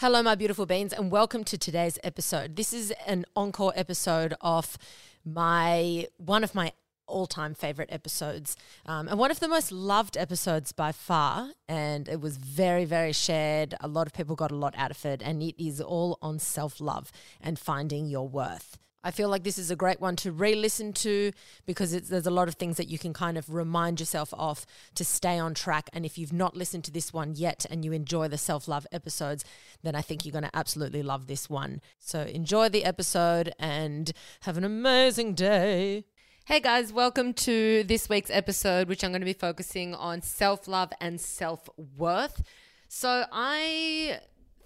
Hello, my beautiful beans, and welcome to today's episode. This is an encore episode of my one of my all-time favorite episodes, um, and one of the most loved episodes by far. And it was very, very shared. A lot of people got a lot out of it, and it is all on self-love and finding your worth. I feel like this is a great one to re listen to because there's a lot of things that you can kind of remind yourself of to stay on track. And if you've not listened to this one yet and you enjoy the self love episodes, then I think you're going to absolutely love this one. So enjoy the episode and have an amazing day. Hey guys, welcome to this week's episode, which I'm going to be focusing on self love and self worth. So I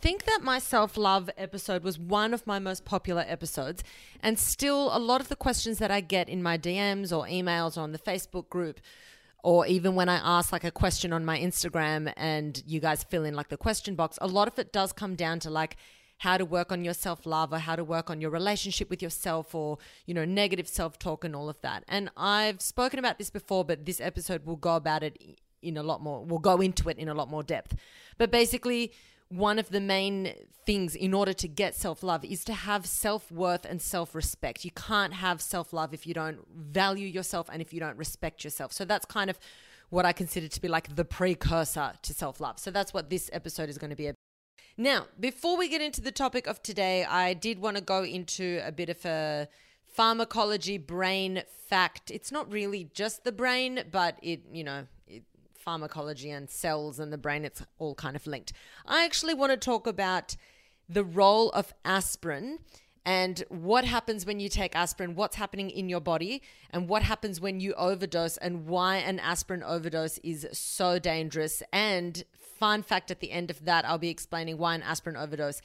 think that my self love episode was one of my most popular episodes. And still, a lot of the questions that I get in my DMs or emails or on the Facebook group, or even when I ask like a question on my Instagram and you guys fill in like the question box, a lot of it does come down to like, how to work on your self love or how to work on your relationship with yourself or, you know, negative self talk and all of that. And I've spoken about this before, but this episode will go about it in a lot more, we'll go into it in a lot more depth. But basically, one of the main things in order to get self love is to have self worth and self respect. You can't have self love if you don't value yourself and if you don't respect yourself. So that's kind of what I consider to be like the precursor to self love. So that's what this episode is going to be about. Now, before we get into the topic of today, I did want to go into a bit of a pharmacology brain fact. It's not really just the brain, but it, you know, pharmacology and cells and the brain, it's all kind of linked. I actually want to talk about the role of aspirin and what happens when you take aspirin, what's happening in your body, and what happens when you overdose, and why an aspirin overdose is so dangerous. And fun fact at the end of that, I'll be explaining why an aspirin overdose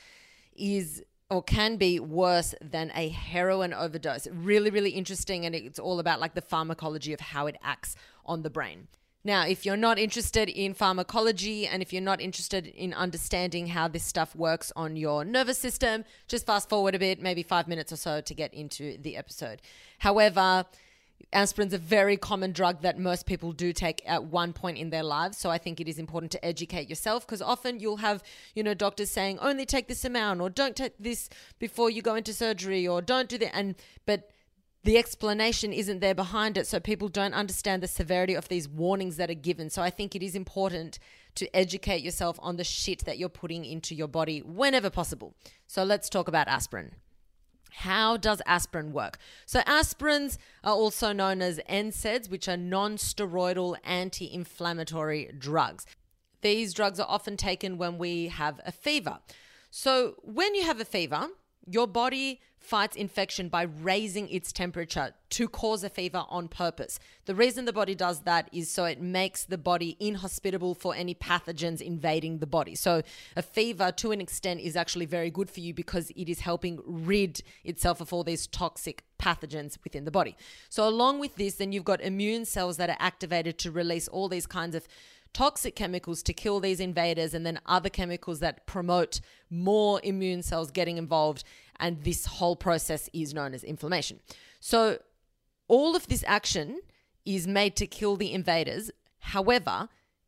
is or can be worse than a heroin overdose. Really, really interesting. And it's all about like the pharmacology of how it acts on the brain. Now, if you're not interested in pharmacology and if you're not interested in understanding how this stuff works on your nervous system, just fast forward a bit, maybe five minutes or so to get into the episode. However, aspirin's a very common drug that most people do take at one point in their lives. So I think it is important to educate yourself because often you'll have, you know, doctors saying only take this amount or don't take this before you go into surgery or don't do that. And, but, the explanation isn't there behind it, so people don't understand the severity of these warnings that are given. So I think it is important to educate yourself on the shit that you're putting into your body whenever possible. So let's talk about aspirin. How does aspirin work? So, aspirins are also known as NSAIDs, which are non steroidal anti inflammatory drugs. These drugs are often taken when we have a fever. So, when you have a fever, your body fights infection by raising its temperature to cause a fever on purpose. The reason the body does that is so it makes the body inhospitable for any pathogens invading the body. So, a fever, to an extent, is actually very good for you because it is helping rid itself of all these toxic pathogens within the body. So, along with this, then you've got immune cells that are activated to release all these kinds of toxic chemicals to kill these invaders and then other chemicals that promote more immune cells getting involved. And this whole process is known as inflammation. So, all of this action is made to kill the invaders. However,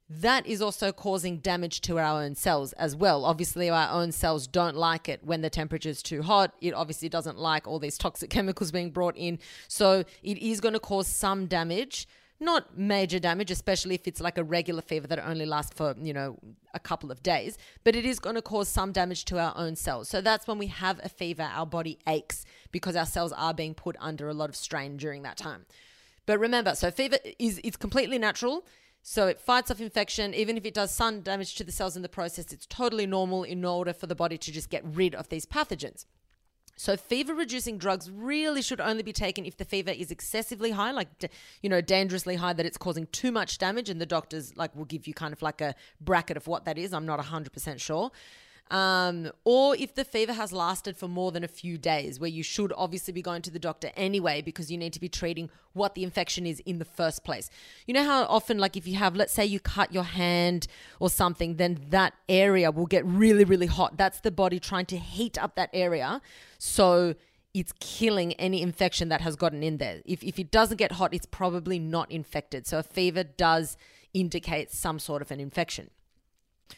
that is also causing damage to our own cells as well. Obviously, our own cells don't like it when the temperature is too hot. It obviously doesn't like all these toxic chemicals being brought in. So, it is going to cause some damage not major damage, especially if it's like a regular fever that only lasts for, you know, a couple of days, but it is going to cause some damage to our own cells. So that's when we have a fever, our body aches because our cells are being put under a lot of strain during that time. But remember, so fever is it's completely natural. So it fights off infection, even if it does some damage to the cells in the process, it's totally normal in order for the body to just get rid of these pathogens. So fever reducing drugs really should only be taken if the fever is excessively high, like you know, dangerously high that it's causing too much damage and the doctors like will give you kind of like a bracket of what that is. I'm not 100% sure um, or if the fever has lasted for more than a few days, where you should obviously be going to the doctor anyway because you need to be treating what the infection is in the first place. You know how often, like if you have, let's say you cut your hand or something, then that area will get really, really hot. That's the body trying to heat up that area. So it's killing any infection that has gotten in there. If, if it doesn't get hot, it's probably not infected. So a fever does indicate some sort of an infection.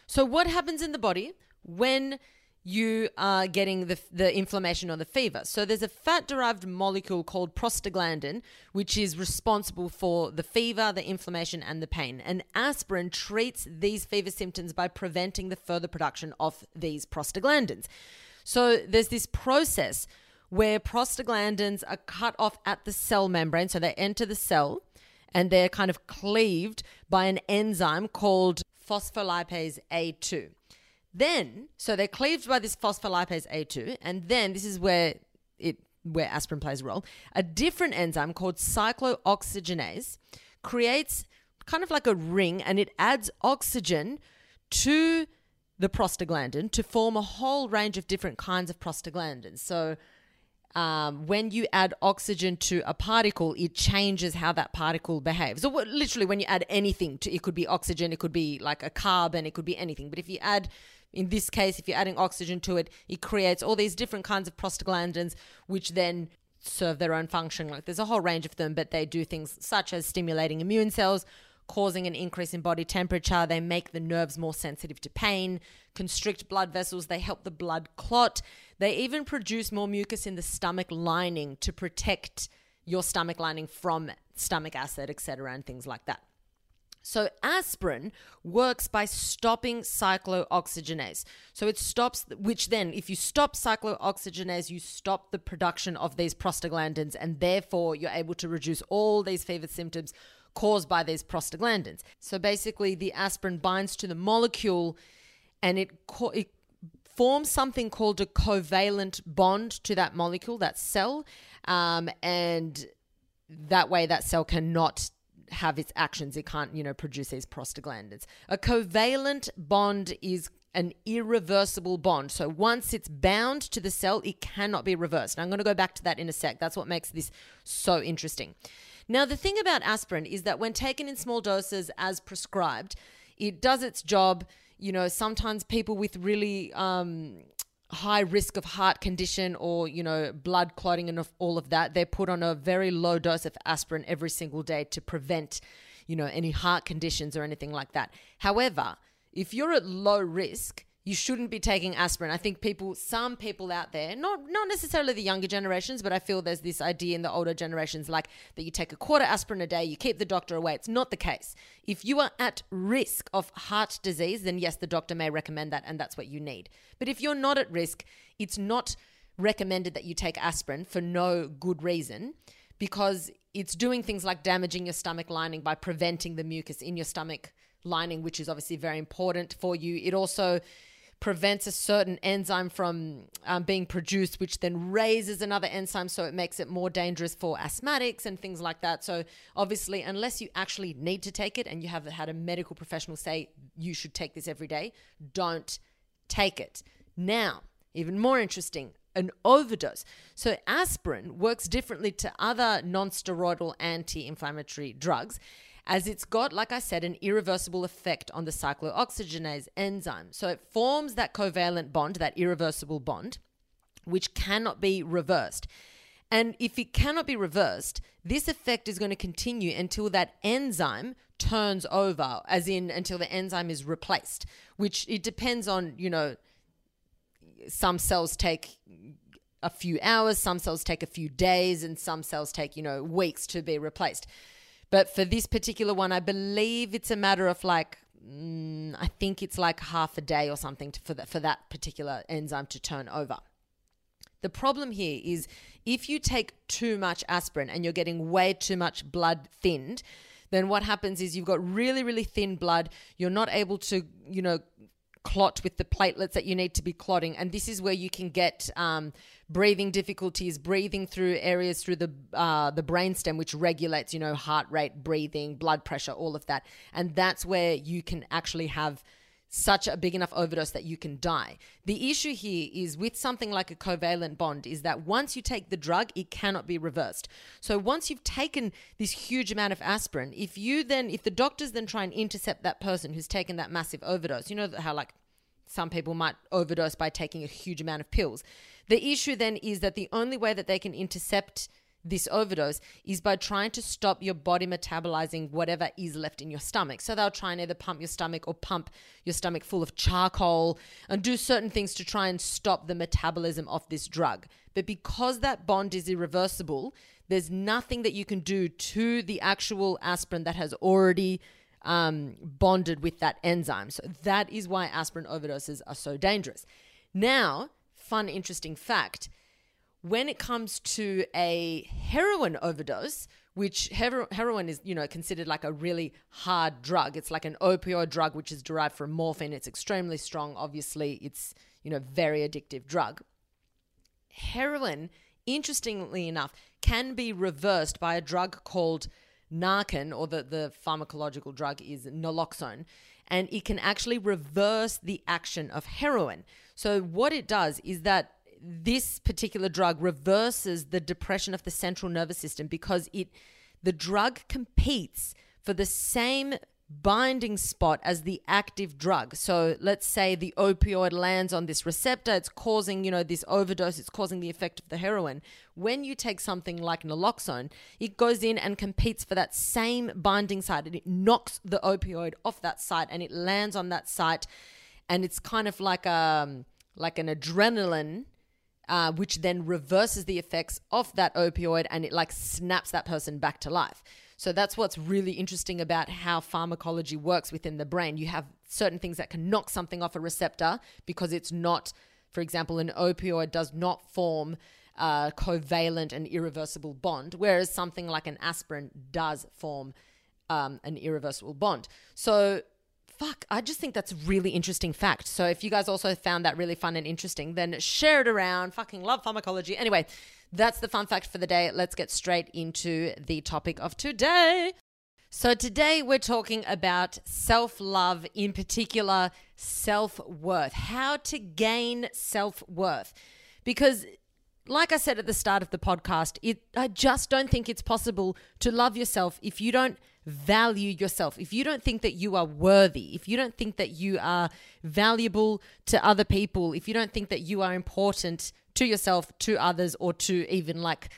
So, what happens in the body when you are getting the, the inflammation or the fever. So there's a fat derived molecule called prostaglandin, which is responsible for the fever, the inflammation, and the pain. And aspirin treats these fever symptoms by preventing the further production of these prostaglandins. So there's this process where prostaglandins are cut off at the cell membrane. So they enter the cell and they're kind of cleaved by an enzyme called phospholipase A2. Then, so they're cleaved by this phospholipase A2, and then this is where it where aspirin plays a role. A different enzyme called cyclooxygenase creates kind of like a ring, and it adds oxygen to the prostaglandin to form a whole range of different kinds of prostaglandins. So um, when you add oxygen to a particle, it changes how that particle behaves. So literally, when you add anything to, it could be oxygen, it could be like a carbon, it could be anything. But if you add in this case, if you're adding oxygen to it, it creates all these different kinds of prostaglandins, which then serve their own function. Like there's a whole range of them, but they do things such as stimulating immune cells, causing an increase in body temperature. They make the nerves more sensitive to pain, constrict blood vessels. They help the blood clot. They even produce more mucus in the stomach lining to protect your stomach lining from stomach acid, etc., and things like that. So aspirin works by stopping cyclooxygenase. So it stops, which then, if you stop cyclooxygenase, you stop the production of these prostaglandins, and therefore you're able to reduce all these fever symptoms caused by these prostaglandins. So basically, the aspirin binds to the molecule, and it, co- it forms something called a covalent bond to that molecule, that cell, um, and that way that cell cannot have its actions. It can't, you know, produce these prostaglandins. A covalent bond is an irreversible bond. So once it's bound to the cell, it cannot be reversed. And I'm going to go back to that in a sec. That's what makes this so interesting. Now, the thing about aspirin is that when taken in small doses as prescribed, it does its job. You know, sometimes people with really um, high risk of heart condition or you know blood clotting and all of that they're put on a very low dose of aspirin every single day to prevent you know any heart conditions or anything like that. However if you're at low risk you shouldn't be taking aspirin. I think people, some people out there, not not necessarily the younger generations, but I feel there's this idea in the older generations like that you take a quarter aspirin a day, you keep the doctor away. It's not the case. If you are at risk of heart disease, then yes, the doctor may recommend that, and that's what you need. But if you're not at risk, it's not recommended that you take aspirin for no good reason because it's doing things like damaging your stomach lining by preventing the mucus in your stomach lining, which is obviously very important for you. It also prevents a certain enzyme from um, being produced, which then raises another enzyme, so it makes it more dangerous for asthmatics and things like that. So, obviously, unless you actually need to take it and you have had a medical professional say you should take this every day, don't take it. Now, even more interesting, an overdose. So, aspirin works differently to other non steroidal anti inflammatory drugs as it's got, like I said, an irreversible effect on the cyclooxygenase enzyme. So it forms that covalent bond, that irreversible bond, which cannot be reversed. And if it cannot be reversed, this effect is going to continue until that enzyme turns over, as in until the enzyme is replaced, which it depends on, you know, some cells take a few hours, some cells take a few days, and some cells take, you know, weeks to be replaced. But for this particular one, I believe it's a matter of like, mm, I think it's like half a day or something to, for, that, for that particular enzyme to turn over. The problem here is if you take too much aspirin and you're getting way too much blood thinned, then what happens is you've got really, really thin blood. You're not able to, you know, clot with the platelets that you need to be clotting. And this is where you can get um, breathing difficulties, breathing through areas through the uh, the brainstem, which regulates, you know, heart rate, breathing, blood pressure, all of that, and that's where you can actually have such a big enough overdose that you can die. The issue here is with something like a covalent bond is that once you take the drug, it cannot be reversed. So once you've taken this huge amount of aspirin, if you then if the doctors then try and intercept that person who's taken that massive overdose, you know how like some people might overdose by taking a huge amount of pills. The issue then is that the only way that they can intercept this overdose is by trying to stop your body metabolizing whatever is left in your stomach. So they'll try and either pump your stomach or pump your stomach full of charcoal and do certain things to try and stop the metabolism of this drug. But because that bond is irreversible, there's nothing that you can do to the actual aspirin that has already um, bonded with that enzyme. So that is why aspirin overdoses are so dangerous. Now, fun, interesting fact when it comes to a heroin overdose, which hero- heroin is, you know, considered like a really hard drug. It's like an opioid drug, which is derived from morphine. It's extremely strong. Obviously, it's, you know, very addictive drug. Heroin, interestingly enough, can be reversed by a drug called Narcan, or the, the pharmacological drug is naloxone, and it can actually reverse the action of heroin. So, what it does is that this particular drug reverses the depression of the central nervous system because it the drug competes for the same binding spot as the active drug. So let's say the opioid lands on this receptor, it's causing, you know, this overdose, it's causing the effect of the heroin. When you take something like naloxone, it goes in and competes for that same binding site and it knocks the opioid off that site and it lands on that site and it's kind of like a um, like an adrenaline uh, which then reverses the effects of that opioid and it like snaps that person back to life. So that's what's really interesting about how pharmacology works within the brain. You have certain things that can knock something off a receptor because it's not, for example, an opioid does not form a covalent and irreversible bond, whereas something like an aspirin does form um, an irreversible bond. So fuck, I just think that's a really interesting fact. So if you guys also found that really fun and interesting, then share it around. Fucking love pharmacology. Anyway, that's the fun fact for the day. Let's get straight into the topic of today. So, today we're talking about self love, in particular, self worth, how to gain self worth. Because, like I said at the start of the podcast, it, I just don't think it's possible to love yourself if you don't value yourself, if you don't think that you are worthy, if you don't think that you are valuable to other people, if you don't think that you are important to yourself, to others, or to even like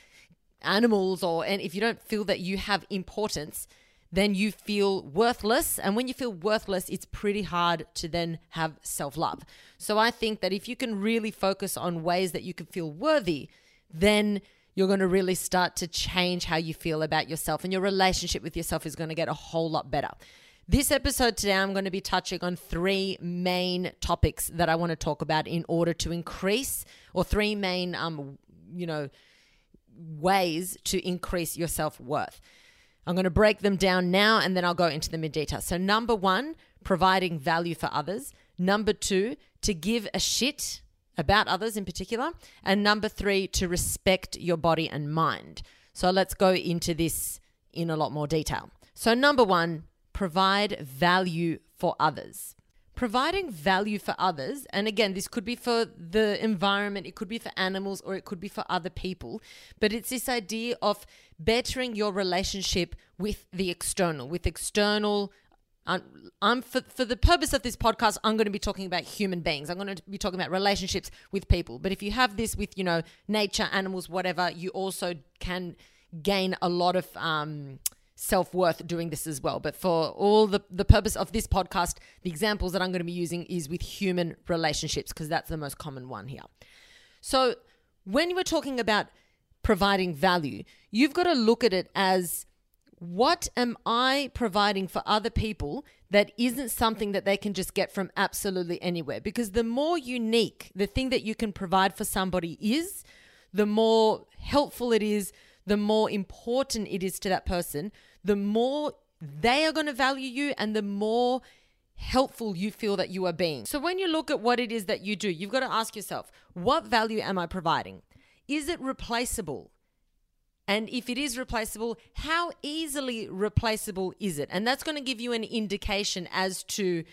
animals, or and if you don't feel that you have importance, then you feel worthless. And when you feel worthless, it's pretty hard to then have self love. So I think that if you can really focus on ways that you can feel worthy, then you're going to really start to change how you feel about yourself, and your relationship with yourself is going to get a whole lot better. This episode today, I'm going to be touching on three main topics that I want to talk about in order to increase, or three main, um, you know, ways to increase your self worth. I'm going to break them down now and then I'll go into them in detail. So, number one, providing value for others. Number two, to give a shit about others in particular. And number three, to respect your body and mind. So let's go into this in a lot more detail. So, number one, provide value for others. Providing value for others, and again, this could be for the environment, it could be for animals, or it could be for other people, but it's this idea of bettering your relationship with the external, with external I'm for, for the purpose of this podcast, I'm going to be talking about human beings. I'm going to be talking about relationships with people. But if you have this with, you know, nature, animals, whatever, you also can gain a lot of um, self worth doing this as well. But for all the, the purpose of this podcast, the examples that I'm going to be using is with human relationships because that's the most common one here. So when you were talking about providing value, you've got to look at it as what am I providing for other people that isn't something that they can just get from absolutely anywhere? Because the more unique the thing that you can provide for somebody is, the more helpful it is, the more important it is to that person, the more they are going to value you and the more helpful you feel that you are being. So when you look at what it is that you do, you've got to ask yourself, what value am I providing? Is it replaceable? And if it is replaceable, how easily replaceable is it? And that's going to give you an indication as to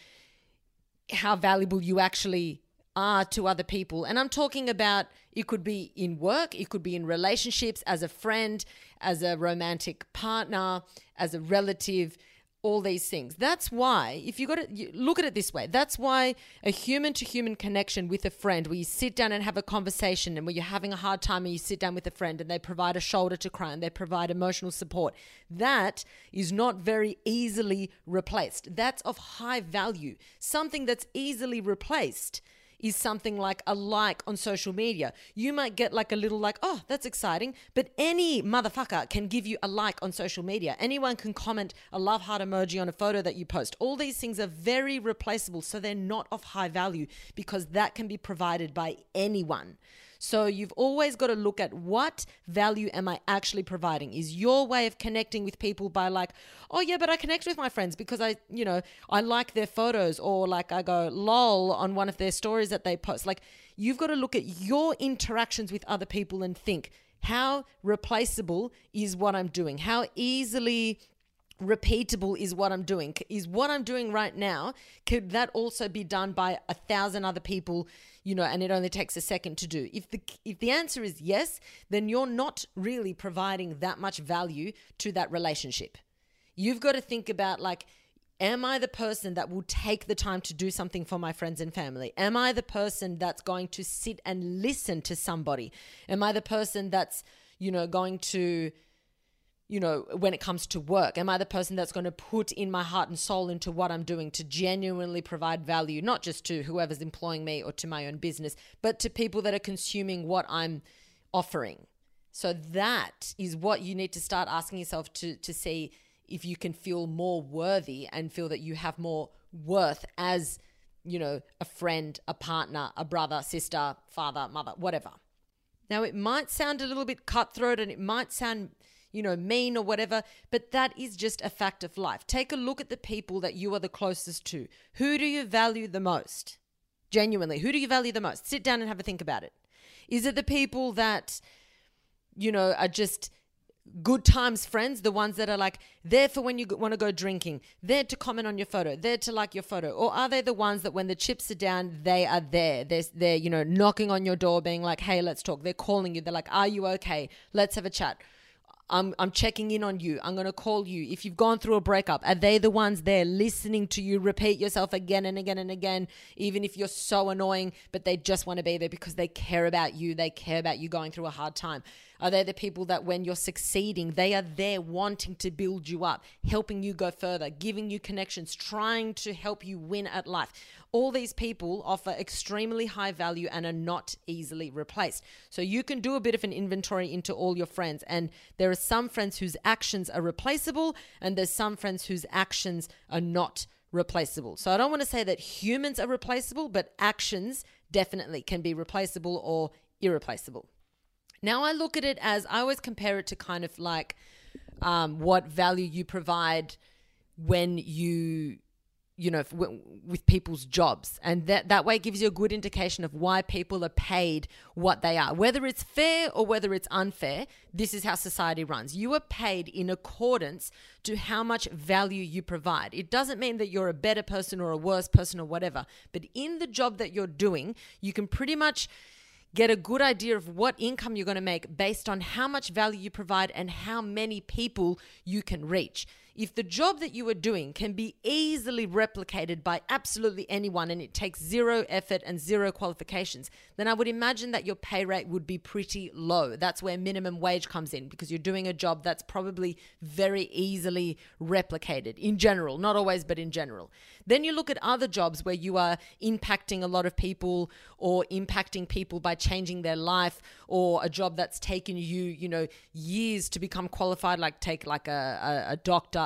how valuable you actually are to other people. And I'm talking about it could be in work, it could be in relationships, as a friend, as a romantic partner, as a relative. all these things. That's why, if you got to look at it this way, that's why a human to human connection with a friend, where you sit down and have a conversation, and where you're having a hard time, and you sit down with a friend, and they provide a shoulder to cry, and they provide emotional support, that is not very easily replaced. That's of high value. Something that's easily replaced is something like a like on social media. You might get like a little like, oh, that's exciting. But any motherfucker can give you a like on social media. Anyone can comment a love heart emoji on a photo that you post. All these things are very replaceable. So they're not of high value because that can be provided by anyone. So you've always got to look at what value am I actually providing? Is your way of connecting with people by like, oh yeah, but I connect with my friends because I, you know, I like their photos or like I go lol on one of their stories that they post. Like you've got to look at your interactions with other people and think, how replaceable is what I'm doing? How easily repeatable is what I'm doing? Is what I'm doing right now, could that also be done by a thousand other people you know, and it only takes a second to do. If the if the answer is yes, then you're not really providing that much value to that relationship. You've got to think about like am I the person that will take the time to do something for my friends and family? Am I the person that's going to sit and listen to somebody? Am I the person that's, you know, going to you know, when it comes to work? Am I the person that's going to put in my heart and soul into what I'm doing to genuinely provide value, not just to whoever's employing me or to my own business, but to people that are consuming what I'm offering? So that is what you need to start asking yourself to, to see if you can feel more worthy and feel that you have more worth as, you know, a friend, a partner, a brother, sister, father, mother, whatever. Now, it might sound a little bit cutthroat and it might sound you know, mean or whatever, but that is just a fact of life. Take a look at the people that you are the closest to. Who do you value the most? Genuinely, who do you value the most? Sit down and have a think about it. Is it the people that, you know, are just good times friends, the ones that are like there for when you want to go drinking, there to comment on your photo, there to like your photo? Or are they the ones that when the chips are down, they are there? They're, they're, you know, knocking on your door, being like, hey, let's talk. They're calling you. They're like, are you okay? Let's have a chat. I'm, I'm checking in on you. I'm going to call you. If you've gone through a breakup, are they the ones there listening to you repeat yourself again and again and again, even if you're so annoying, but they just want to be there because they care about you? They care about you going through a hard time. Are they the people that when you're succeeding, they are there wanting to build you up, helping you go further, giving you connections, trying to help you win at life? All these people offer extremely high value and are not easily replaced. So you can do a bit of an inventory into all your friends. And there are some friends whose actions are replaceable, and there's some friends whose actions are not replaceable. So I don't want to say that humans are replaceable, but actions definitely can be replaceable or irreplaceable. Now I look at it as I always compare it to kind of like um, what value you provide when you you know, with people's jobs. And that, that way gives you a good indication of why people are paid what they are. Whether it's fair or whether it's unfair, this is how society runs. You are paid in accordance to how much value you provide. It doesn't mean that you're a better person or a worse person or whatever, but in the job that you're doing, you can pretty much get a good idea of what income you're going to make based on how much value you provide and how many people you can reach if the job that you are doing can be easily replicated by absolutely anyone and it takes zero effort and zero qualifications, then I would imagine that your pay rate would be pretty low. That's where minimum wage comes in because you're doing a job that's probably very easily replicated in general, not always, but in general. Then you look at other jobs where you are impacting a lot of people or impacting people by changing their life or a job that's taken you, you know, years to become qualified, like take like a, a, a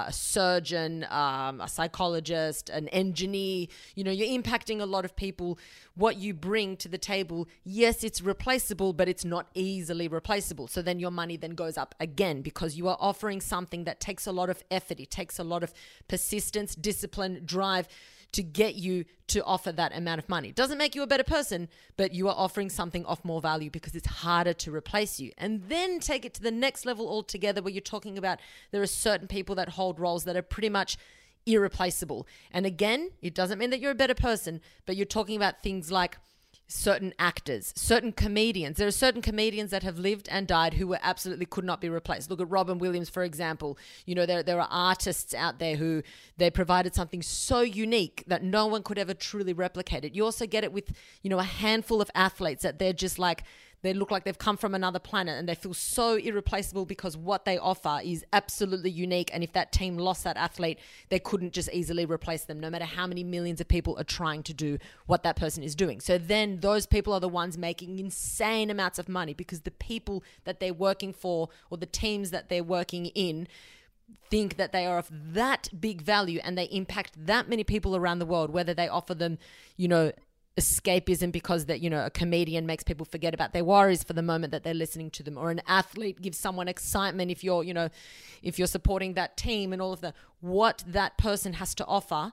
a surgeon, um, a psychologist, an engineer. You know, you're impacting a lot of people. What you bring to the table, yes, it's replaceable, but it's not easily replaceable. So then your money then goes up again because you are offering something that takes a lot of effort. It takes a lot of persistence, discipline, drive to get you to offer that amount of money. It doesn't make you a better person, but you are offering something of more value because it's harder to replace you. And then take it to the next level altogether where you're talking about there are certain people that hold roles that are pretty much irreplaceable. And again, it doesn't mean that you're a better person, but you're talking about things like certain actors, certain comedians. There are certain comedians that have lived and died who were absolutely could not be replaced. Look at Robin Williams, for example. You know, there, there are artists out there who they provided something so unique that no one could ever truly replicate it. You also get it with, you know, a handful of athletes that they're just like, they look like they've come from another planet and they feel so irreplaceable because what they offer is absolutely unique. And if that team lost that athlete, they couldn't just easily replace them, no matter how many millions of people are trying to do what that person is doing. So then those people are the ones making insane amounts of money because the people that they're working for or the teams that they're working in think that they are of that big value and they impact that many people around the world whether they offer them you know escapism because that you know a comedian makes people forget about their worries for the moment that they're listening to them or an athlete gives someone excitement if you're you know if you're supporting that team and all of the what that person has to offer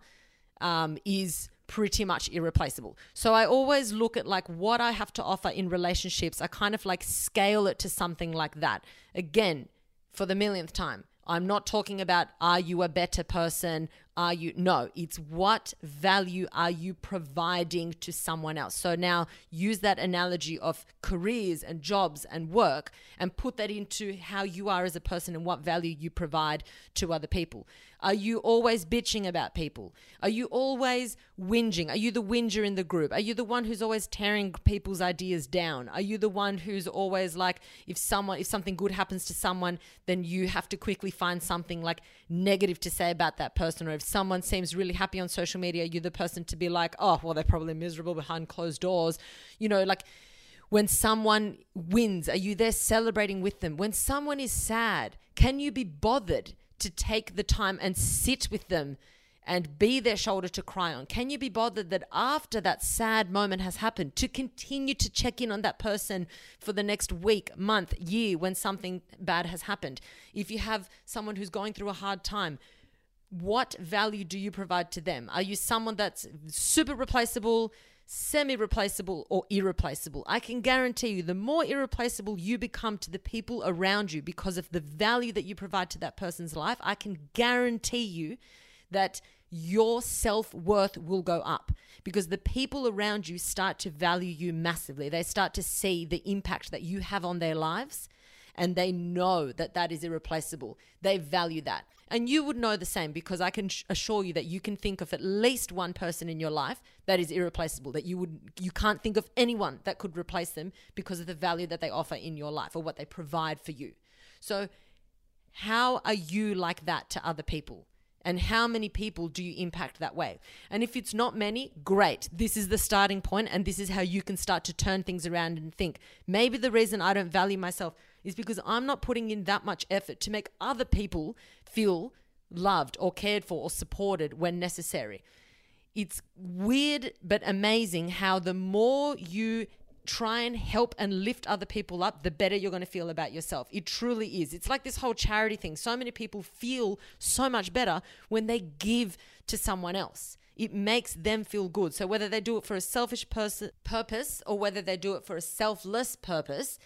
um, is pretty much irreplaceable. So i always look at like what i have to offer in relationships. I kind of like scale it to something like that. Again for the millionth time I'm not talking about are you a better person? Are you no, it's what value are you providing to someone else? So now use that analogy of careers and jobs and work and put that into how you are as a person and what value you provide to other people. Are you always bitching about people? Are you always whinging? Are you the whinger in the group? Are you the one who's always tearing people's ideas down? Are you the one who's always like if someone if something good happens to someone, then you have to quickly find something like negative to say about that person or if someone seems really happy on social media, you're the person to be like, "Oh, well they're probably miserable behind closed doors." You know, like when someone wins, are you there celebrating with them? When someone is sad, can you be bothered to take the time and sit with them and be their shoulder to cry on? Can you be bothered that after that sad moment has happened to continue to check in on that person for the next week, month, year when something bad has happened? If you have someone who's going through a hard time, what value do you provide to them? Are you someone that's super replaceable? semi replaceable or irreplaceable. I can guarantee you the more irreplaceable you become to the people around you because of the value that you provide to that person's life, I can guarantee you that your self worth will go up because the people around you start to value you massively. They start to see the impact that you have on their lives and they know that that is irreplaceable. They value that. And you would know the same because I can assure you that you can think of at least one person in your life that is irreplaceable that you would you can't think of anyone that could replace them because of the value that they offer in your life or what they provide for you. So how are you like that to other people? and how many people do you impact that way? And if it's not many, great. This is the starting point, and this is how you can start to turn things around and think maybe the reason I don't value myself is because I'm not putting in that much effort to make other people feel loved or cared for or supported when necessary. It's weird but amazing how the more you try and help and lift other people up, the better you're going to feel about yourself. It truly is. It's like this whole charity thing. So many people feel so much better when they give to someone else. It makes them feel good. So whether they do it for a selfish pers- purpose or whether they do it for a selfless purpose,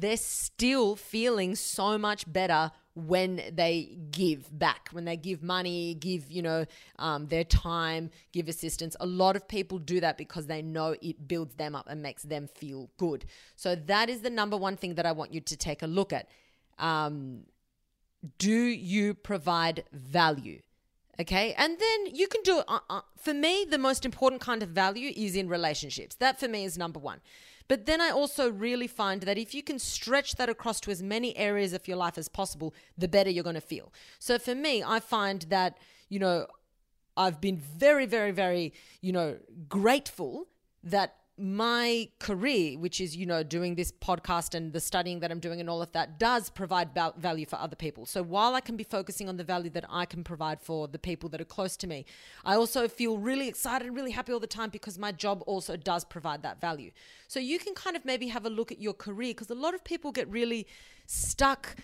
they're still feeling so much better when they give back, when they give money, give, you know, um, their time, give assistance. A lot of people do that because they know it builds them up and makes them feel good. So that is the number one thing that I want you to take a look at. Um, do you provide value? Okay. And then you can do it. Uh, uh, for me, the most important kind of value is in relationships. That for me is number one. But then I also really find that if you can stretch that across to as many areas of your life as possible, the better you're going to feel. So for me, I find that, you know, I've been very, very, very, you know, grateful that my career, which is, you know, doing this podcast and the studying that I'm doing and all of that, does provide value for other people. So while I can be focusing on the value that I can provide for the people that are close to me, I also feel really excited and really happy all the time because my job also does provide that value. So you can kind of maybe have a look at your career because a lot of people get really stuck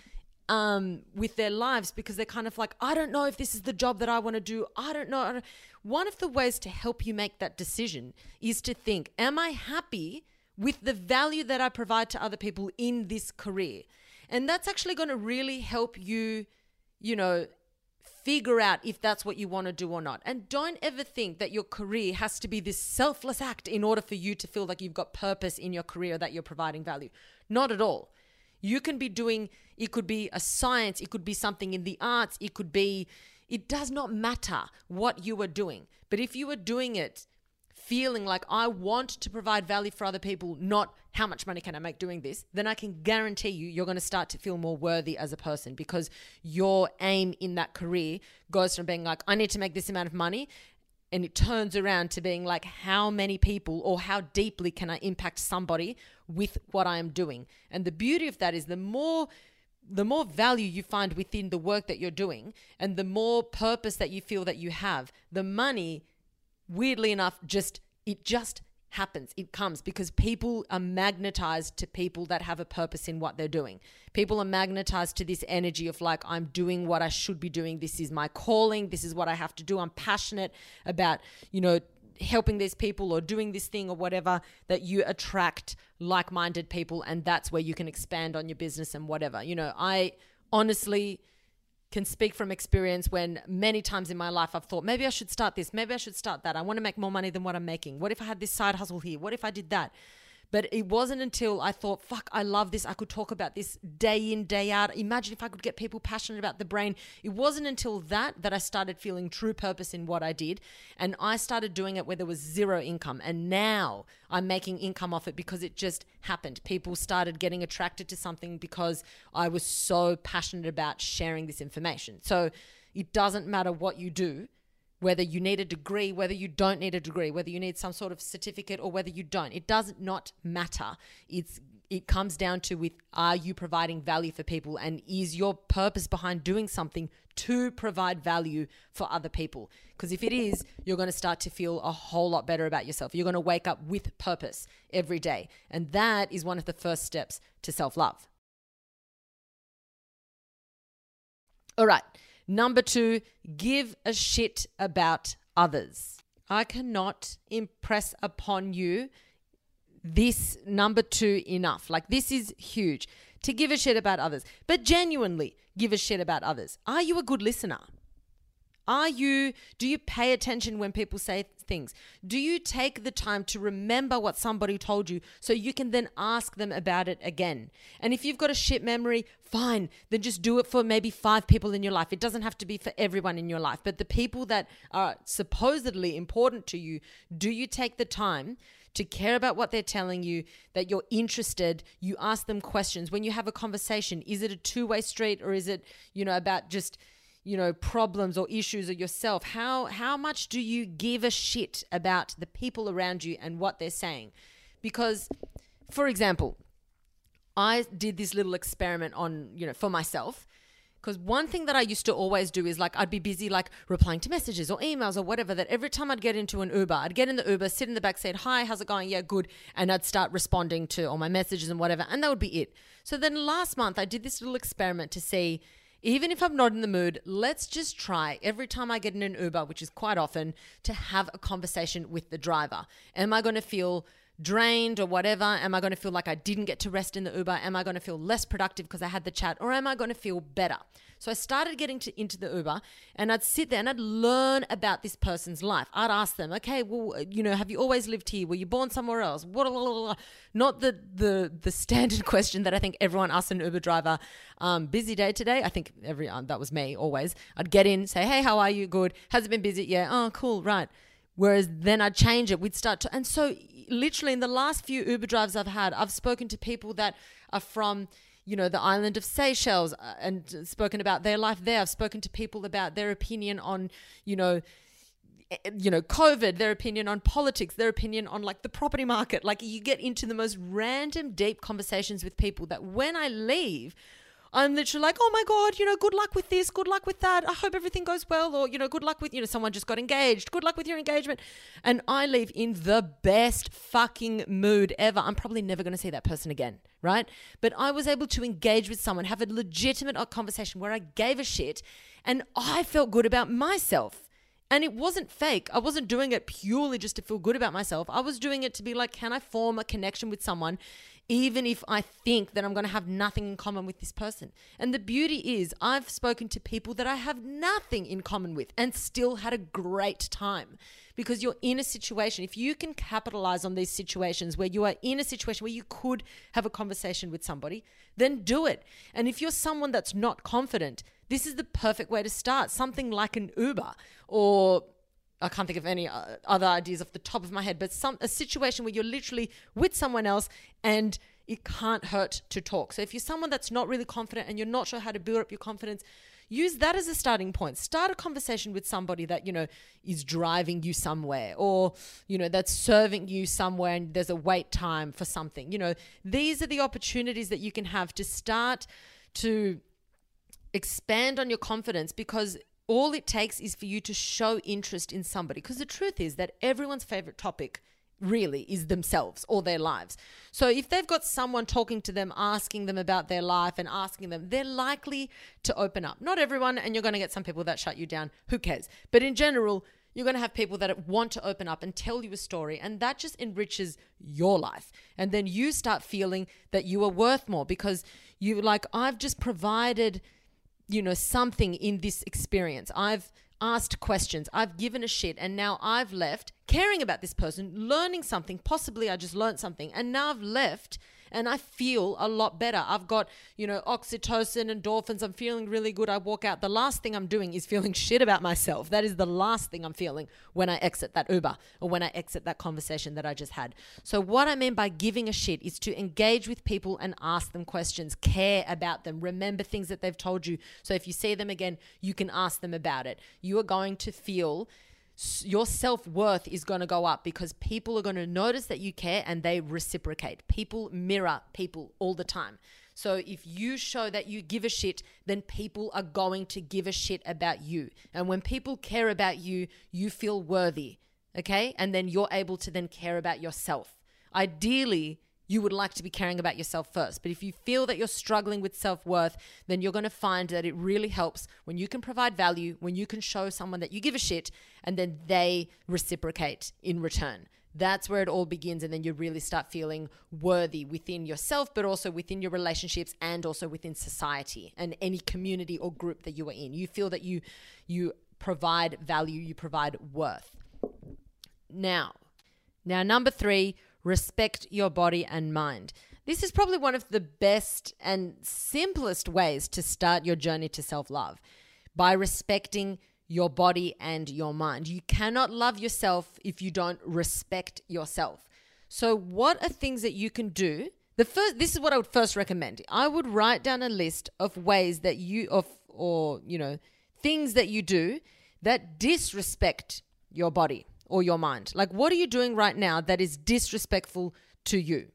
um, with their lives because they're kind of like, I don't know if this is the job that I want to do. I don't know. One of the ways to help you make that decision is to think, am I happy with the value that I provide to other people in this career? And that's actually going to really help you, you know, Figure out if that's what you want to do or not. And don't ever think that your career has to be this selfless act in order for you to feel like you've got purpose in your career that you're providing value. Not at all. You can be doing, it could be a science, it could be something in the arts, it could be, it does not matter what you are doing. But if you are doing it feeling like I want to provide value for other people, not how much money can I make doing this, then I can guarantee you you're going to start to feel more worthy as a person because your aim in that career goes from being like, I need to make this amount of money. And it turns around to being like, how many people or how deeply can I impact somebody with what I am doing? And the beauty of that is the more the more value you find within the work that you're doing and the more purpose that you feel that you have, the money weirdly enough, just it just happens. It comes because people are magnetized to people that have a purpose in what they're doing. People are magnetized to this energy of like, I'm doing what I should be doing. This is my calling. This is what I have to do. I'm passionate about, you know, helping these people or doing this thing or whatever that you attract like-minded people and that's where you can expand on your business and whatever. You know, I honestly can speak from experience when many times in my life I've thought, maybe I should start this, maybe I should start that. I want to make more money than what I'm making. What if I had this side hustle here? What if I did that? But it wasn't until I thought, fuck, I love this. I could talk about this day in, day out. Imagine if I could get people passionate about the brain. It wasn't until that that I started feeling true purpose in what I did. And I started doing it where there was zero income. And now I'm making income off it because it just happened. People started getting attracted to something because I was so passionate about sharing this information. So it doesn't matter what you do whether you need a degree, whether you don't need a degree, whether you need some sort of certificate or whether you don't. It does not matter. It's it comes down to with are you providing value for people and is your purpose behind doing something to provide value for other people? Because if it is you're going to start to feel a whole lot better about yourself. You're going to wake up with purpose every day. And that is one of the first steps to self-love. All right Number two, give a shit about others. I cannot impress upon you this number two enough. Like, this is huge to give a shit about others, but genuinely give a shit about others. Are you a good listener? Are you, do you pay attention when people say things? Do you take the time to remember what somebody told you so you can then ask them about it again? And if you've got a shit memory, fine, then just do it for maybe five people in your life. It doesn't have to be for everyone in your life, but the people that are supposedly important to you, do you take the time? to care about what they're telling you, that you're interested, you ask them questions. When you have a conversation, is it a two way street or is it, you know, about just you know problems or issues or yourself how how much do you give a shit about the people around you and what they're saying because for example i did this little experiment on you know for myself because one thing that I used to always do is like I'd be busy like replying to messages or emails or whatever. That every time I'd get into an Uber, I'd get in the Uber, sit in the back, say, "Hi, how's it going? Yeah, good," and I'd start responding to all my messages and whatever, and that would be it. So then last month I did this little experiment to see even if I'm not in the mood, let's just try every time I get in an Uber, which is quite often, to have a conversation with the driver. Am I going to feel drained or whatever? Am I going to feel like I didn't get to rest in the Uber? Am I going to feel less productive because I had the chat? Or am I going to feel better? So I started getting to, into the Uber and I'd sit there and I'd learn about this person's life. I'd ask them, okay, well, you know, have you always lived here? Were you born somewhere else? What, not the, the, the standard question that I think everyone asks an Uber driver. Um, busy day today? I think every, um, that was me always. I'd get in, say, hey, how are you? Good. Has it been busy? Yeah. Oh, cool. Right. Whereas then I'd change it. We'd start to, and so literally in the last few Uber drives I've had, I've spoken to people that are from, you know, the island of Seychelles uh, and spoken about their life there. I've spoken to people about their opinion on, you know, eh, you know, COVID, their opinion on politics, their opinion on like the property market. Like you get into the most random, deep conversations with people that when I leave, I'm literally like, oh my God, you know, good luck with this, good luck with that. I hope everything goes well. Or, you know, good luck with, you know, someone just got engaged. Good luck with your engagement. And I leave in the best fucking mood ever. I'm probably never going to see that person again, right? But I was able to engage with someone, have a legitimate uh, conversation where I gave a shit and I felt good about myself. And it wasn't fake. I wasn't doing it purely just to feel good about myself. I was doing it to be like, can I form a connection with someone even if I think that I'm going to have nothing in common with this person. And the beauty is, I've spoken to people that I have nothing in common with and still had a great time because you're in a situation. If you can capitalize on these situations where you are in a situation where you could have a conversation with somebody, then do it. And if you're someone that's not confident, this is the perfect way to start. Something like an Uber or I can't think of any uh, other ideas off the top of my head, but some a situation where you're literally with someone else and it can't hurt to talk. So if you're someone that's not really confident and you're not sure how to build up your confidence, use that as a starting point. Start a conversation with somebody that, you know, is driving you somewhere or, you know, that's serving you somewhere and there's a wait time for something. You know, these are the opportunities that you can have to start to expand on your confidence because all it takes is for you to show interest in somebody. Because the truth is that everyone's favorite topic really is themselves or their lives. So if they've got someone talking to them, asking them about their life and asking them, they're likely to open up. Not everyone, and you're going to get some people that shut you down. Who cares? But in general, you're going to have people that want to open up and tell you a story, and that just enriches your life. And then you start feeling that you are worth more because you like, I've just provided you know, something in this experience. I've asked questions, I've given a shit, and now I've left caring about this person, learning something. Possibly I just learned something, and now I've left and I feel a lot better. I've got, you know, oxytocin, endorphins. I'm feeling really good. I walk out. The last thing I'm doing is feeling shit about myself. That is the last thing I'm feeling when I exit that Uber or when I exit that conversation that I just had. So, what I mean by giving a shit is to engage with people and ask them questions, care about them, remember things that they've told you. So, if you see them again, you can ask them about it. You are going to feel your self worth is going to go up because people are going to notice that you care and they reciprocate. People mirror people all the time. So if you show that you give a shit, then people are going to give a shit about you. And when people care about you, you feel worthy. Okay. And then you're able to then care about yourself. Ideally, you would like to be caring about yourself first. But if you feel that you're struggling with self worth, then you're going to find that it really helps when you can provide value, when you can show someone that you give a shit, and then they reciprocate in return. That's where it all begins. And then you really start feeling worthy within yourself, but also within your relationships and also within society and any community or group that you are in. You feel that you, you provide value, you provide worth. Now, now, number three, respect your body and mind. This is probably one of the best and simplest ways to start your journey to self love by respecting your body and your mind. You cannot love yourself if you don't respect yourself. So, what are things that you can do? The first, this is what I would first recommend. I would write down a list of ways that you, of or you know, things that you do that disrespect your body or your mind? Like, what are you doing right now that is disrespectful to you?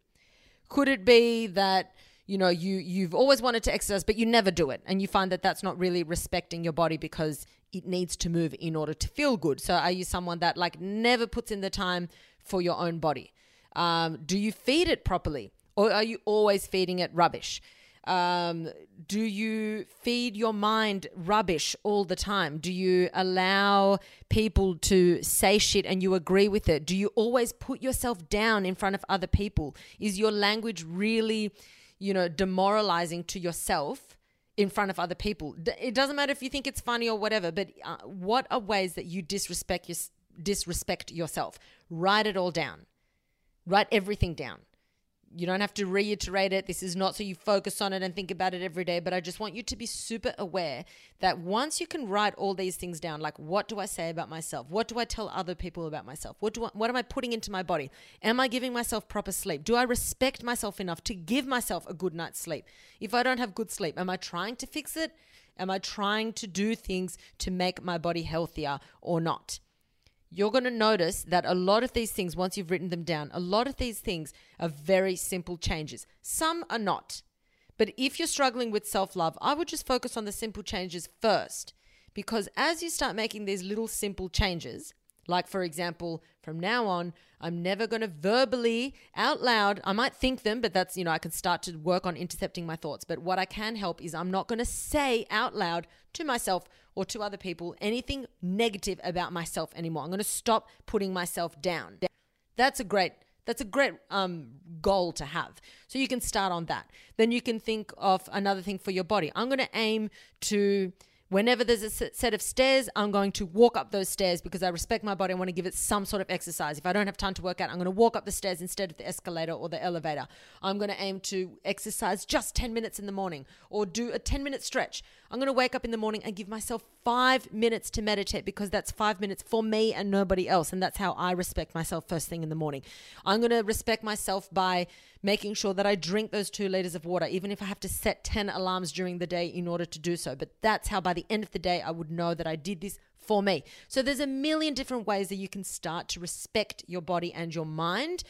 Could it be that you know you you've always wanted to exercise but you never do it and you find that that's not really respecting your body because it needs to move in order to feel good so are you someone that like never puts in the time for your own body um, do you feed it properly or are you always feeding it rubbish um, do you feed your mind rubbish all the time? Do you allow people to say shit and you agree with it? Do you always put yourself down in front of other people? Is your language really, you know, demoralizing to yourself? in front of other people. It doesn't matter if you think it's funny or whatever, but uh, what are ways that you disrespect your, disrespect yourself? Write it all down. Write everything down you don't have to reiterate it. This is not so you focus on it and think about it every day, but I just want you to be super aware that once you can write all these things down, like what do I say about myself? What do I tell other people about myself? What do I, what am I putting into my body? Am I giving myself proper sleep? Do I respect myself enough to give myself a good night's sleep? If I don't have good sleep, am I trying to fix it? Am I trying to do things to make my body healthier or not? You're going to notice that a lot of these things, once you've written them down, a lot of these things are very simple changes. Some are not. But if you're struggling with self love, I would just focus on the simple changes first. Because as you start making these little simple changes, Like, for example, from now on, I'm never going to verbally out loud, I might think them, but that's, you know, I can start to work on intercepting my thoughts. But what I can help is I'm not going to say out loud to myself or to other people anything negative about myself anymore. I'm going to stop putting myself down. That's a great that's a great um, goal to have. So you can start on that. Then you can think of another thing for your body. I'm going to aim to Whenever there's a set of stairs, I'm going to walk up those stairs because I respect my body. I want to give it some sort of exercise. If I don't have time to work out, I'm going to walk up the stairs instead of the escalator or the elevator. I'm going to aim to exercise just 10 minutes in the morning or do a 10 minute stretch. I'm going to wake up in the morning and give myself five minutes to meditate because that's five minutes for me and nobody else. And that's how I respect myself first thing in the morning. I'm going to respect myself by making sure that I drink those two liters of water, even if I have to set 10 alarms during the day in order to do so. But that's how by the end of the day, I would know that I did this for me. So there's a million different ways that you can start to respect your body and your mind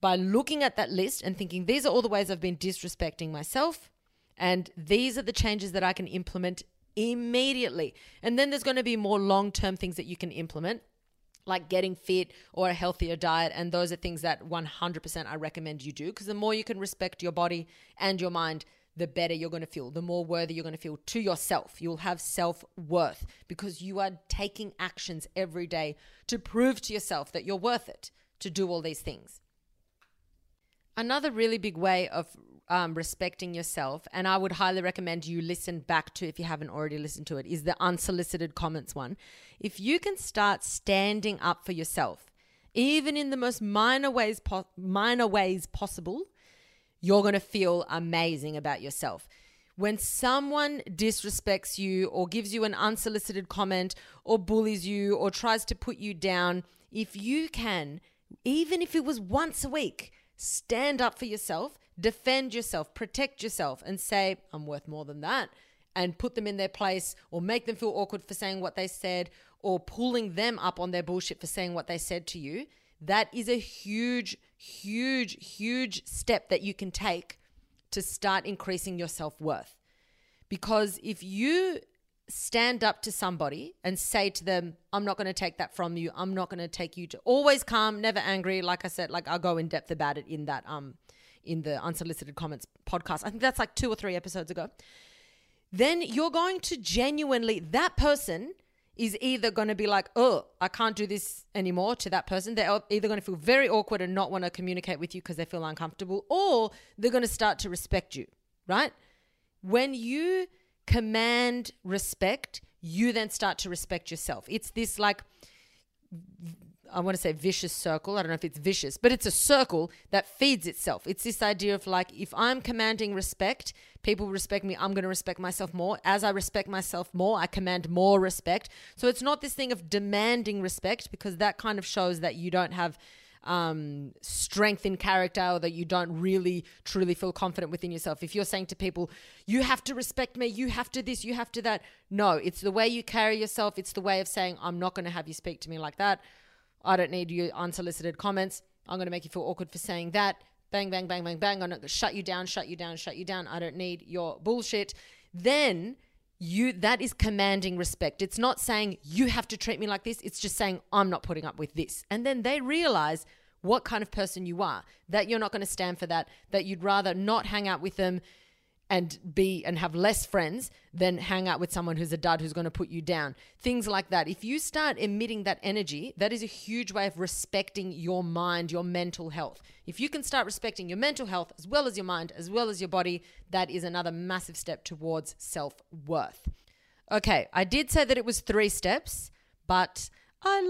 by looking at that list and thinking, these are all the ways I've been disrespecting myself. And these are the changes that I can implement immediately. And then there's going to be more long term things that you can implement like getting fit or a healthier diet. And those are things that 100% I recommend you do because the more you can respect your body and your mind, the better you're going to feel, the more worthy you're going to feel to yourself. You'll have self worth because you are taking actions every day to prove to yourself that you're worth it to do all these things. Another really big way of um, respecting yourself, and I would highly recommend you listen back to if you haven't already listened to it, is the unsolicited comments one. If you can start standing up for yourself, even in the most minor ways, po- minor ways possible, you're to feel amazing about yourself. When someone disrespects you or gives you an unsolicited comment or bullies you or tries to put you down, if you can, even if it was once a week, stand up for yourself defend yourself, protect yourself, and say, I'm worth more than that, and put them in their place or make them feel awkward for saying what they said or pulling them up on their bullshit for saying what they said to you, that is a huge, huge, huge step that you can take to start increasing your self worth. Because if you stand up to somebody and say to them, I'm not going to take that from you. I'm not going to take you to always calm, never angry. Like I said, like I'll go in depth about it in that um in the unsolicited comments podcast. I think that's like two or three episodes ago. Then you're going to genuinely, that person is either going to be like, oh, I can't do this anymore to that person. They're either going to feel very awkward and not want to communicate with you because they feel uncomfortable, or they're going to start to respect you, right? When you command respect, you then start to respect yourself. It's this like I want to say vicious circle. I don't know if it's vicious, but it's a circle that feeds itself. It's this idea of like, if I'm commanding respect, people respect me, I'm going to respect myself more. As I respect myself more, I command more respect. So it's not this thing of demanding respect because that kind of shows that you don't have um, strength in character or that you don't really truly feel confident within yourself. If you're saying to people, you have to respect me, you have to this, you have to that. No, it's the way you carry yourself. It's the way of saying, I'm not going to have you speak to me like that. I don't need your unsolicited comments. I'm going to make you feel awkward for saying that. Bang, bang, bang, bang, bang. I'm going to shut you down, shut you down, shut you down. I don't need your bullshit. Then you that is commanding respect. It's not saying you have to treat me like this. It's just saying I'm not putting up with this. And then they realize what kind of person you are, that you're not going to stand for that, that you'd rather not hang out with them and be and have less friends than hang out with someone who's a dud who's going to put you down. Things like that. If you start emitting that energy, that is a huge way of respecting your mind, your mental health. If you can start respecting your mental health as well as your mind, as well as your body, that is another massive step towards self worth. Okay, I did say that it was three steps, but I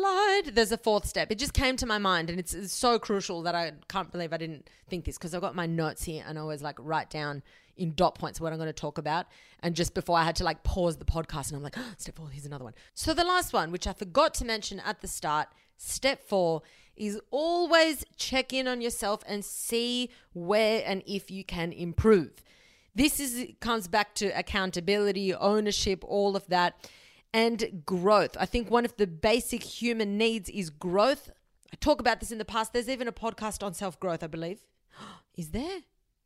lied. There's a fourth step. It just came to my mind, and it's, it's so crucial that I can't believe I didn't think this because I've got my notes here and I always like write down in dot points what I'm going to talk about. And just before I had to like pause the podcast and I'm like, oh, step four, here's another one. So the last one, which I forgot to mention at the start, step four is always check in on yourself and see where and if you can improve. This is comes back to accountability, ownership, all of that, and growth. I think one of the basic human needs is growth. I talk about this in the past. There's even a podcast on self growth, I believe. Is there?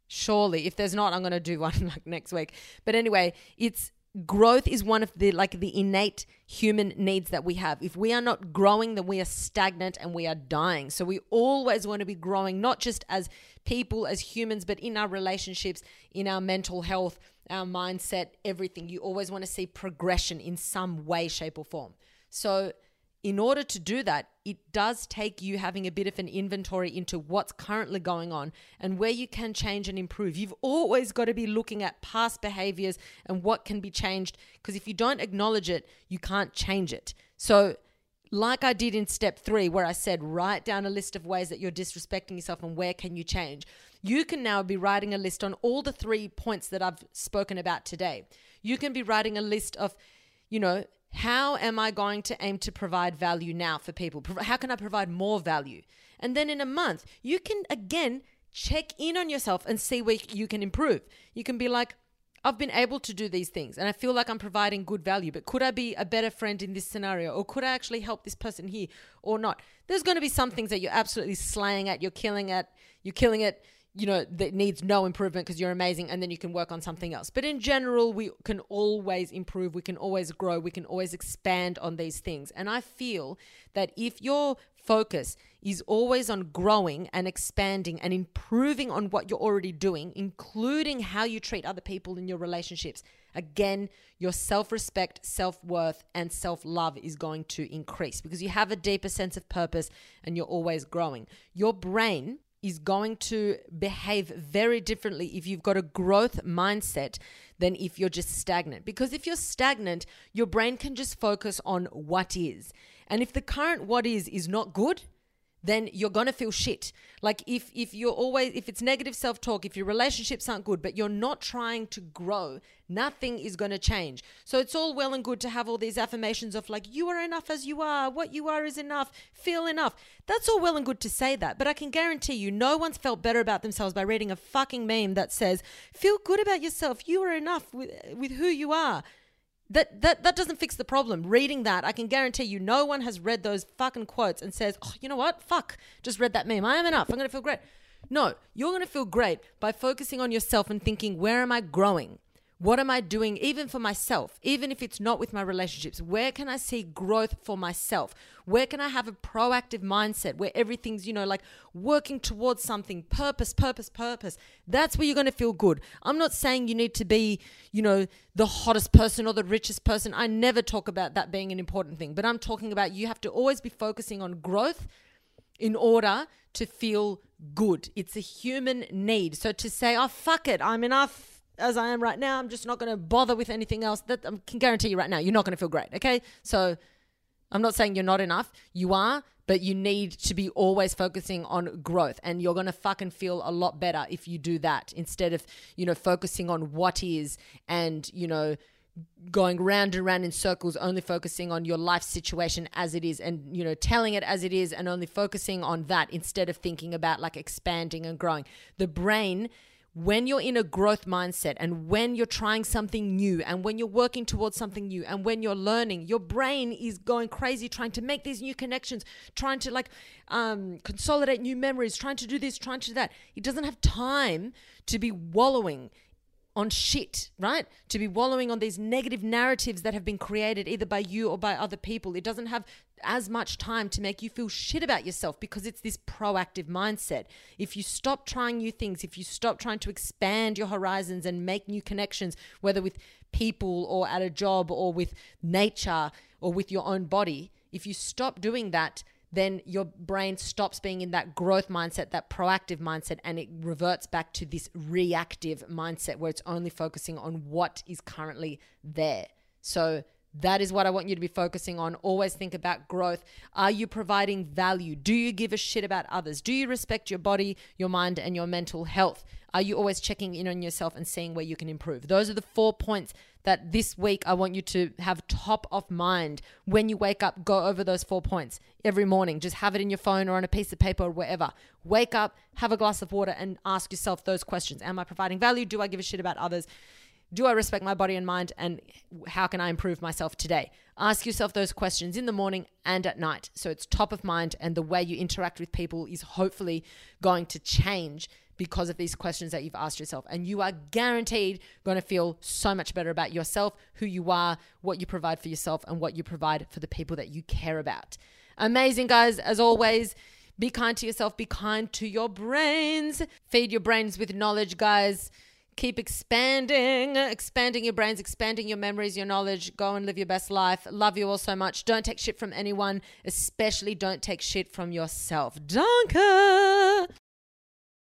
Surely, if there's not, I'm going to do one like next week. But anyway, it's growth is one of the like the innate human needs that we have. If we are not growing, then we are stagnant and we are dying. So we always want to be growing, not just as people, as humans, but in our relationships, in our mental health, our mindset, everything. You always want to see progression in some way, shape, or form. So in order to do that, it does take you having a bit of an inventory into what's currently going on and where you can change and improve. You've always got to be looking at past behaviors and what can be changed because if you don't acknowledge it, you can't change it. So, like I did in step three, where I said, write down a list of ways that you're disrespecting yourself and where can you change. You can now be writing a list on all the three points that I've spoken about today. You can be writing a list of, you know, how am I going to aim to provide value now for people? How can I provide more value? And then in a month, you can again check in on yourself and see where you can improve. You can be like, I've been able to do these things and I feel like I'm providing good value, but could I be a better friend in this scenario? Or could I actually help this person here or not? There's going to be some things that you're absolutely slaying at, you're killing at, you're killing it you know, that needs no improvement because you're amazing and then you can work on something else. But in general, we can always improve, we can always grow, we can always expand on these things. And I feel that if your focus is always on growing and expanding and improving on what you're already doing, including how you treat other people in your relationships, again, your self respect, self worth, and self love is going to increase because you have a deeper sense of purpose and you're always growing. Your brain is going to behave very differently if you've got a growth mindset than if you're just stagnant. Because if you're stagnant, your brain can just focus on what is. And if the current what is is not good, then you're going to feel shit. Like if if you're always if it's negative self-talk, if your relationships aren't good, but you're not trying to grow, nothing is going to change. So it's all well and good to have all these affirmations of like you are enough as you are, what you are is enough, feel enough. That's all well and good to say that, but I can guarantee you no one's felt better about themselves by reading a fucking meme that says feel good about yourself. You are enough with with who you are. That, that that doesn't fix the problem. Reading that, I can guarantee you, no one has read those fucking quotes and says, "Oh, you know what? Fuck, just read that meme. I am enough. I'm gonna feel great." No, you're gonna feel great by focusing on yourself and thinking, "Where am I growing? What am I doing, even for myself, even if it's not with my relationships? Where can I see growth for myself? Where can I have a proactive mindset where everything's, you know, like working towards something, purpose, purpose, purpose? That's where you're going to feel good. I'm not saying you need to be, you know, the hottest person or the richest person. I never talk about that being an important thing, but I'm talking about you have to always be focusing on growth in order to feel good. It's a human need. So to say, oh, fuck it, I'm enough as I am right now. I'm just not going to bother with anything else. That I can guarantee you right now, you're not going to feel great. Okay, so I'm not saying you're not enough. You are, but you need to be always focusing on growth, and you're going to fucking feel a lot better if you do that instead of you know focusing on what is and you know going round and round in circles only focusing on your life situation as it is and you know telling it as it is and only focusing on that instead of thinking about like expanding and growing the brain when you're in a growth mindset and when you're trying something new and when you're working towards something new and when you're learning, your brain is going crazy trying to make these new connections, trying to like um, consolidate new memories, trying to do this, trying to do that. It doesn't have time to be wallowing on shit, right? To be wallowing on these negative narratives that have been created either by you or by other people. It doesn't have as much time to make you feel shit about yourself because it's this proactive mindset. If you stop trying new things, if you stop trying to expand your horizons and make new connections, whether with people or at a job or with nature or with your own body, if you stop doing that, then your brain stops being in that growth mindset, that proactive mindset, and it reverts back to this reactive mindset where it's only focusing on what is currently there. So, that is what I want you to be focusing on. Always think about growth. Are you providing value? Do you give a shit about others? Do you respect your body, your mind, and your mental health? Are you always checking in on yourself and seeing where you can improve? Those are the four points that this week I want you to have top of mind when you wake up. Go over those four points every morning. Just have it in your phone or on a piece of paper or wherever. Wake up, have a glass of water, and ask yourself those questions Am I providing value? Do I give a shit about others? Do I respect my body and mind? And how can I improve myself today? Ask yourself those questions in the morning and at night. So it's top of mind, and the way you interact with people is hopefully going to change because of these questions that you've asked yourself. And you are guaranteed going to feel so much better about yourself, who you are, what you provide for yourself, and what you provide for the people that you care about. Amazing, guys. As always, be kind to yourself, be kind to your brains. Feed your brains with knowledge, guys. Keep expanding, expanding your brains, expanding your memories, your knowledge. Go and live your best life. Love you all so much. Don't take shit from anyone, especially don't take shit from yourself. Danke!